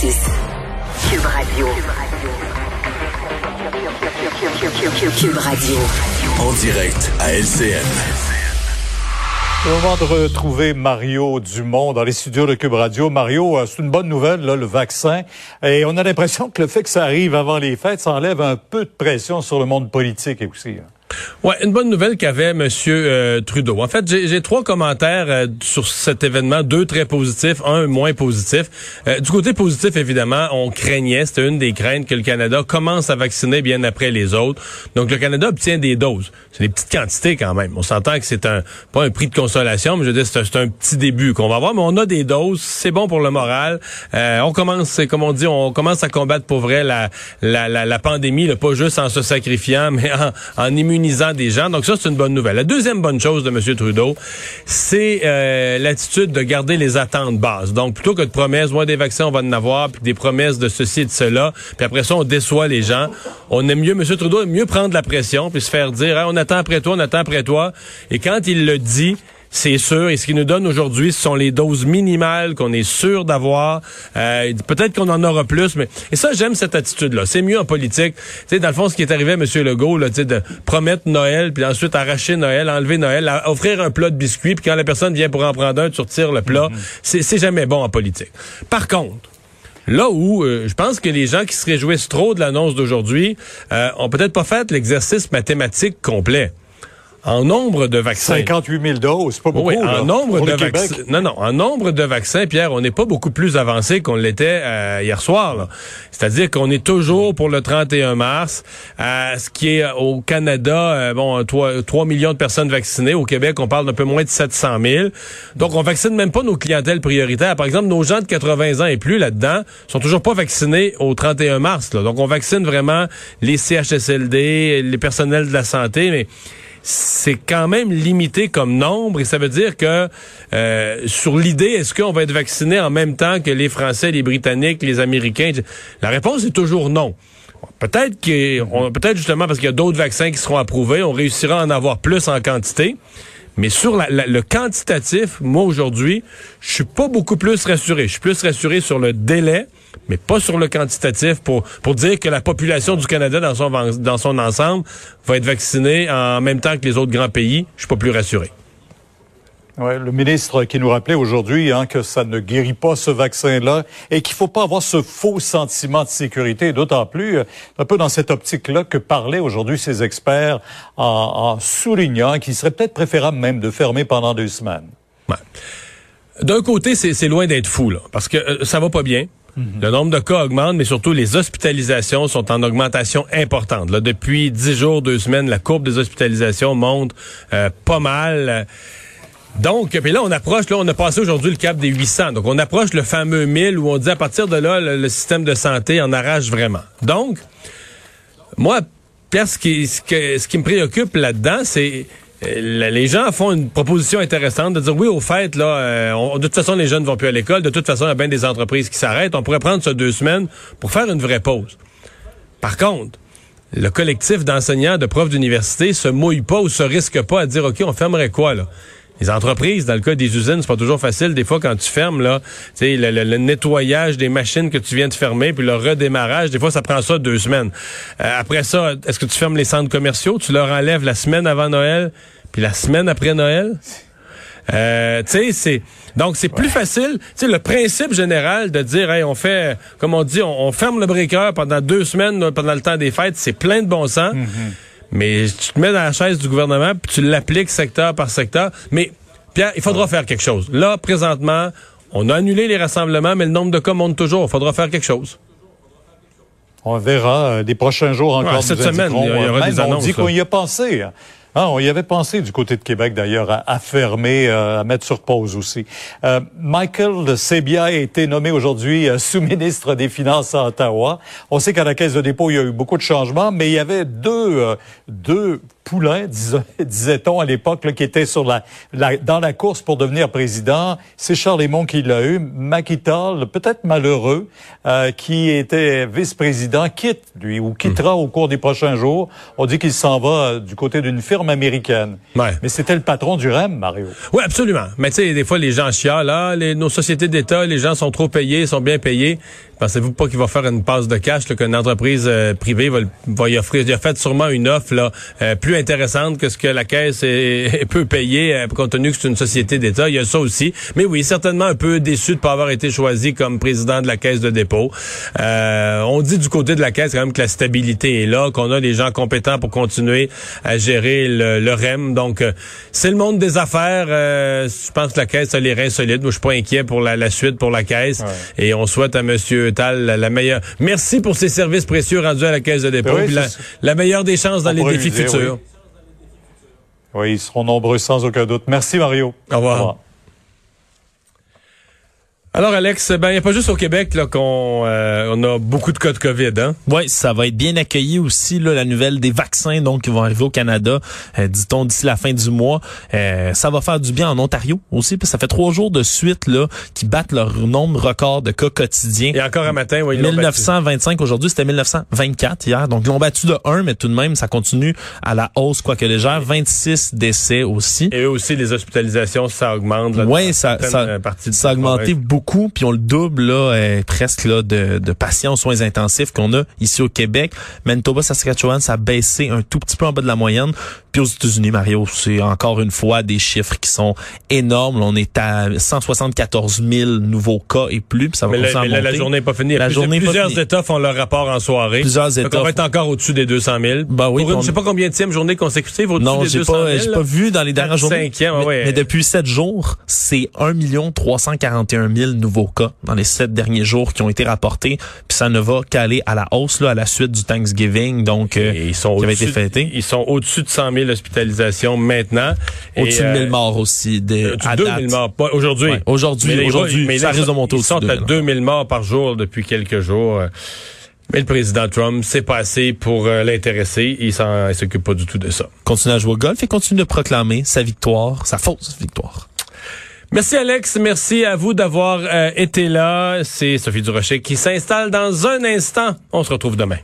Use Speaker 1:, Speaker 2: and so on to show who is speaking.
Speaker 1: Cube Radio. Cube Radio.
Speaker 2: En direct à LCN.
Speaker 3: C'est le moment de retrouver Mario Dumont dans les studios de Cube Radio. Mario, euh, c'est une bonne nouvelle, là, le vaccin. Et on a l'impression que le fait que ça arrive avant les fêtes, ça enlève un peu de pression sur le monde politique aussi. hein.
Speaker 4: Ouais, une bonne nouvelle qu'avait Monsieur euh, Trudeau. En fait, j'ai trois commentaires euh, sur cet événement, deux très positifs, un moins positif. Euh, du côté positif, évidemment, on craignait, c'était une des craintes que le Canada commence à vacciner bien après les autres. Donc, le Canada obtient des doses. C'est des petites quantités quand même. On s'entend que c'est un pas un prix de consolation, mais je dire, c'est un, petit début qu'on va avoir, mais on a des doses, c'est bon pour le moral. Euh, on commence, comme on dit, on commence à combattre pour vrai la, la, la, la pandémie, là, pas juste en se sacrifiant, mais en, en immunisant Donc ça, c'est une bonne nouvelle. La deuxième bonne chose de M. Trudeau, c'est euh, l'attitude de garder les attentes basses. Donc plutôt que de promesses, moi des vaccins, on va en avoir, puis des promesses de ceci et de cela, puis après ça, on déçoit les gens. On aime mieux, M. Trudeau aime mieux prendre la pression, puis se faire dire, on attend après toi, on attend après toi. Et quand il le dit, c'est sûr. Et ce qu'il nous donne aujourd'hui, ce sont les doses minimales qu'on est sûr d'avoir. Euh, Peut-être qu'on en aura plus, mais et ça, j'aime cette attitude-là. C'est mieux en politique. Tu sais, dans le fond, ce qui est arrivé à M. Legault, là, de promettre Noël, puis ensuite arracher Noël, enlever Noël, à- offrir un plat de biscuits, puis quand la personne vient pour en prendre un, tu retires le plat. C'est c'est jamais bon en politique. Par contre, Là où euh, je pense que les gens qui se réjouissent trop de l'annonce d'aujourd'hui euh, ont peut-être pas fait l'exercice mathématique complet. En nombre de vaccins.
Speaker 3: 58 000 doses, c'est pas beaucoup.
Speaker 4: Oui,
Speaker 3: là,
Speaker 4: en nombre
Speaker 3: pour
Speaker 4: de vaccins. Non, non, en nombre de vaccins, Pierre, on n'est pas beaucoup plus avancé qu'on l'était euh, hier soir. C'est-à-dire qu'on est toujours pour le 31 mars. Euh, ce qui est euh, au Canada, euh, bon, 3, 3 millions de personnes vaccinées. Au Québec, on parle d'un peu moins de 700 000. Donc, on vaccine même pas nos clientèles prioritaires. Par exemple, nos gens de 80 ans et plus là-dedans sont toujours pas vaccinés au 31 mars. là. Donc, on vaccine vraiment les CHSLD, les personnels de la santé, mais c'est quand même limité comme nombre et ça veut dire que euh, sur l'idée est-ce qu'on va être vacciné en même temps que les Français, les Britanniques, les Américains? La réponse est toujours non. Peut-être que on- peut-être justement parce qu'il y a d'autres vaccins qui seront approuvés, on réussira à en avoir plus en quantité. Mais sur le quantitatif, moi aujourd'hui, je suis pas beaucoup plus rassuré. Je suis plus rassuré sur le délai, mais pas sur le quantitatif pour pour dire que la population du Canada dans son dans son ensemble va être vaccinée en même temps que les autres grands pays. Je suis pas plus rassuré.
Speaker 3: Ouais, le ministre qui nous rappelait aujourd'hui hein, que ça ne guérit pas ce vaccin-là et qu'il faut pas avoir ce faux sentiment de sécurité, d'autant plus euh, un peu dans cette optique-là que parlaient aujourd'hui ces experts en, en soulignant qu'il serait peut-être préférable même de fermer pendant deux semaines.
Speaker 4: Ouais. D'un côté, c'est c'est loin d'être fou, là, parce que euh, ça va pas bien. Le nombre de cas augmente, mais surtout les hospitalisations sont en augmentation importante. Là, depuis dix jours, deux semaines, la courbe des hospitalisations monte euh, pas mal. Donc, puis là, on approche, là, on a passé aujourd'hui le cap des 800. Donc, on approche le fameux 1000 où on dit à partir de là, le, système de santé en arrache vraiment. Donc, moi, Pierre, ce qui, ce ce qui me préoccupe là-dedans, c'est les gens font une proposition intéressante de dire oui, au fait, là, euh, on- de toute façon, les jeunes ne vont plus à l'école. De toute façon, il y a bien des entreprises qui s'arrêtent. On pourrait prendre ça deux semaines pour faire une vraie pause. Par contre, le collectif d'enseignants, de profs d'université se mouille pas ou se risque pas à dire OK, on fermerait quoi là? Les entreprises, dans le cas des usines, c'est pas toujours facile. Des fois, quand tu fermes, là, le, le- le nettoyage des machines que tu viens de fermer, puis le redémarrage, des fois, ça prend ça deux semaines. Euh, après ça, est-ce que tu fermes les centres commerciaux? Tu leur enlèves la semaine avant Noël, puis la semaine après Noël? Euh, tu sais, c'est donc c'est plus facile. Tu sais, le principe général de dire, hey, on fait, comme on dit, on, ferme le breaker pendant deux semaines pendant le temps des fêtes, c'est plein de bon sens. Mais tu te mets dans la chaise du gouvernement puis tu l'appliques secteur par secteur. Mais Pierre, il faudra faire quelque chose. Là, présentement, on a annulé les rassemblements, mais le nombre de cas monte toujours. Il faudra faire quelque chose.
Speaker 3: On verra euh, des prochains jours encore.
Speaker 4: Ouais, cette
Speaker 3: nous
Speaker 4: semaine, il y aura des annonces,
Speaker 3: On dit qu'on y a pensé. Ah, on y avait pensé du côté de Québec d'ailleurs à, à fermer, euh, à mettre sur pause aussi. Euh, Michael Sebia a été nommé aujourd'hui euh, sous-ministre des Finances à Ottawa. On sait qu'à la Caisse de dépôt, il y a eu beaucoup de changements, mais il y avait deux, euh, deux poulains, disait-on à l'époque, qui étaient sur la, la, dans la course pour devenir président. C'est Charles qui l'a eu. McItal, peut-être malheureux, euh, qui était vice-président, quitte, lui, ou quittera au cours des prochains jours. On dit qu'il s'en va du côté d'une firme américaine.
Speaker 4: Ouais.
Speaker 3: Mais c'était le patron du REM, Mario.
Speaker 4: Oui, absolument. Mais tu sais, des fois, les gens chialent, là, les, nos sociétés d'État, les gens sont trop payés, sont bien payés. Pensez-vous pas qu'il va faire une passe de cash, qu'une entreprise euh, privée va, va y offrir? Il a fait sûrement une offre là, euh, plus intéressante que ce que la Caisse est, peut payer, euh, compte tenu que c'est une société d'État. Il y a ça aussi. Mais oui, certainement un peu déçu de ne pas avoir été choisi comme président de la Caisse de dépôt. on dit du côté de la Caisse quand même que la stabilité est là, qu'on a des gens compétents pour continuer à gérer le, le REM. Donc, c'est le monde des affaires. je pense que la Caisse a les reins solides. Moi, je suis pas inquiet pour la, la suite pour la Caisse. Ouais. Et on souhaite à Monsieur Tal la, la, meilleure. Merci pour ces services précieux rendus à la Caisse de dépôt.
Speaker 3: Oui,
Speaker 4: la, la, meilleure des chances dans les défis
Speaker 3: dire,
Speaker 4: futurs.
Speaker 3: Oui. oui. ils seront nombreux sans aucun doute. Merci Mario.
Speaker 4: Au revoir. Au revoir. Alors Alex, ben il n'y a pas juste au Québec là qu'on euh, on a beaucoup de cas de Covid, hein?
Speaker 5: Oui, ça va être bien accueilli aussi là la nouvelle des vaccins donc qui vont arriver au Canada, euh, dit-on d'ici la fin du mois. Euh, ça va faire du bien en Ontario aussi, parce que ça fait trois jours de suite là qui battent leur nombre record de cas quotidiens.
Speaker 4: Et encore un matin, oui,
Speaker 5: 1925 aujourd'hui, c'était 1924 hier. Donc ils l'ont battu de 1 mais tout de même ça continue à la hausse quoique légère, 26 décès aussi.
Speaker 4: Et eux aussi les hospitalisations ça augmente.
Speaker 5: Oui, ça ça, ça a augmenté beaucoup beaucoup, puis on le double là, euh, presque là, de, de patients aux soins intensifs qu'on a ici au Québec. Manitoba, Saskatchewan, ça a baissé un tout petit peu en bas de la moyenne. Puis aux États-Unis, Mario, c'est encore une fois des chiffres qui sont énormes. On est à 174 000 nouveaux cas et plus. Puis ça va
Speaker 4: mais, la, mais la, la, journée n'est pas finie.
Speaker 5: La
Speaker 4: Plus,
Speaker 5: journée
Speaker 4: plusieurs
Speaker 5: pas
Speaker 4: États font leur rapport en soirée.
Speaker 5: Plusieurs États.
Speaker 4: On va être encore au-dessus des 200 000.
Speaker 5: Ben oui,
Speaker 4: Pour une,
Speaker 5: on...
Speaker 4: je sais pas combien de journée consécutive au-dessus
Speaker 5: non,
Speaker 4: des 200 000.
Speaker 5: Non, j'ai pas, vu dans les dernières journées.
Speaker 4: Cinquième,
Speaker 5: mais,
Speaker 4: ouais.
Speaker 5: mais depuis sept jours, c'est 1 341 000 nouveaux cas dans les sept derniers jours qui ont été rapportés. Puis ça ne va qu'aller à la hausse là, à la suite du Thanksgiving, donc euh,
Speaker 4: ils sont
Speaker 5: qui avait été
Speaker 4: au-dessus-
Speaker 5: fêté.
Speaker 4: Ils sont au-dessus de 100 000 hospitalisations maintenant.
Speaker 5: Au-dessus de
Speaker 4: euh,
Speaker 5: 1000 morts aussi. De,
Speaker 4: au-dessus
Speaker 5: à
Speaker 4: de
Speaker 5: date.
Speaker 4: 2000 morts. Pas aujourd'hui.
Speaker 5: Ouais, aujourd'hui,
Speaker 4: ils
Speaker 5: aujourd'hui,
Speaker 4: mais
Speaker 5: ça risque de monter
Speaker 4: Ils
Speaker 5: au-dessus
Speaker 4: sont à
Speaker 5: 2000.
Speaker 4: 2000 morts par jour depuis quelques jours. Euh, Mais le président Trump, c'est pas assez pour euh, l'intéresser. Il s'en- il s'occupe pas du tout de ça.
Speaker 5: Continue à jouer au golf et continue de proclamer sa victoire, sa fausse victoire.
Speaker 4: Merci Alex, merci à vous d'avoir euh, été là. C'est Sophie Durocher qui s'installe dans un instant. On se retrouve demain.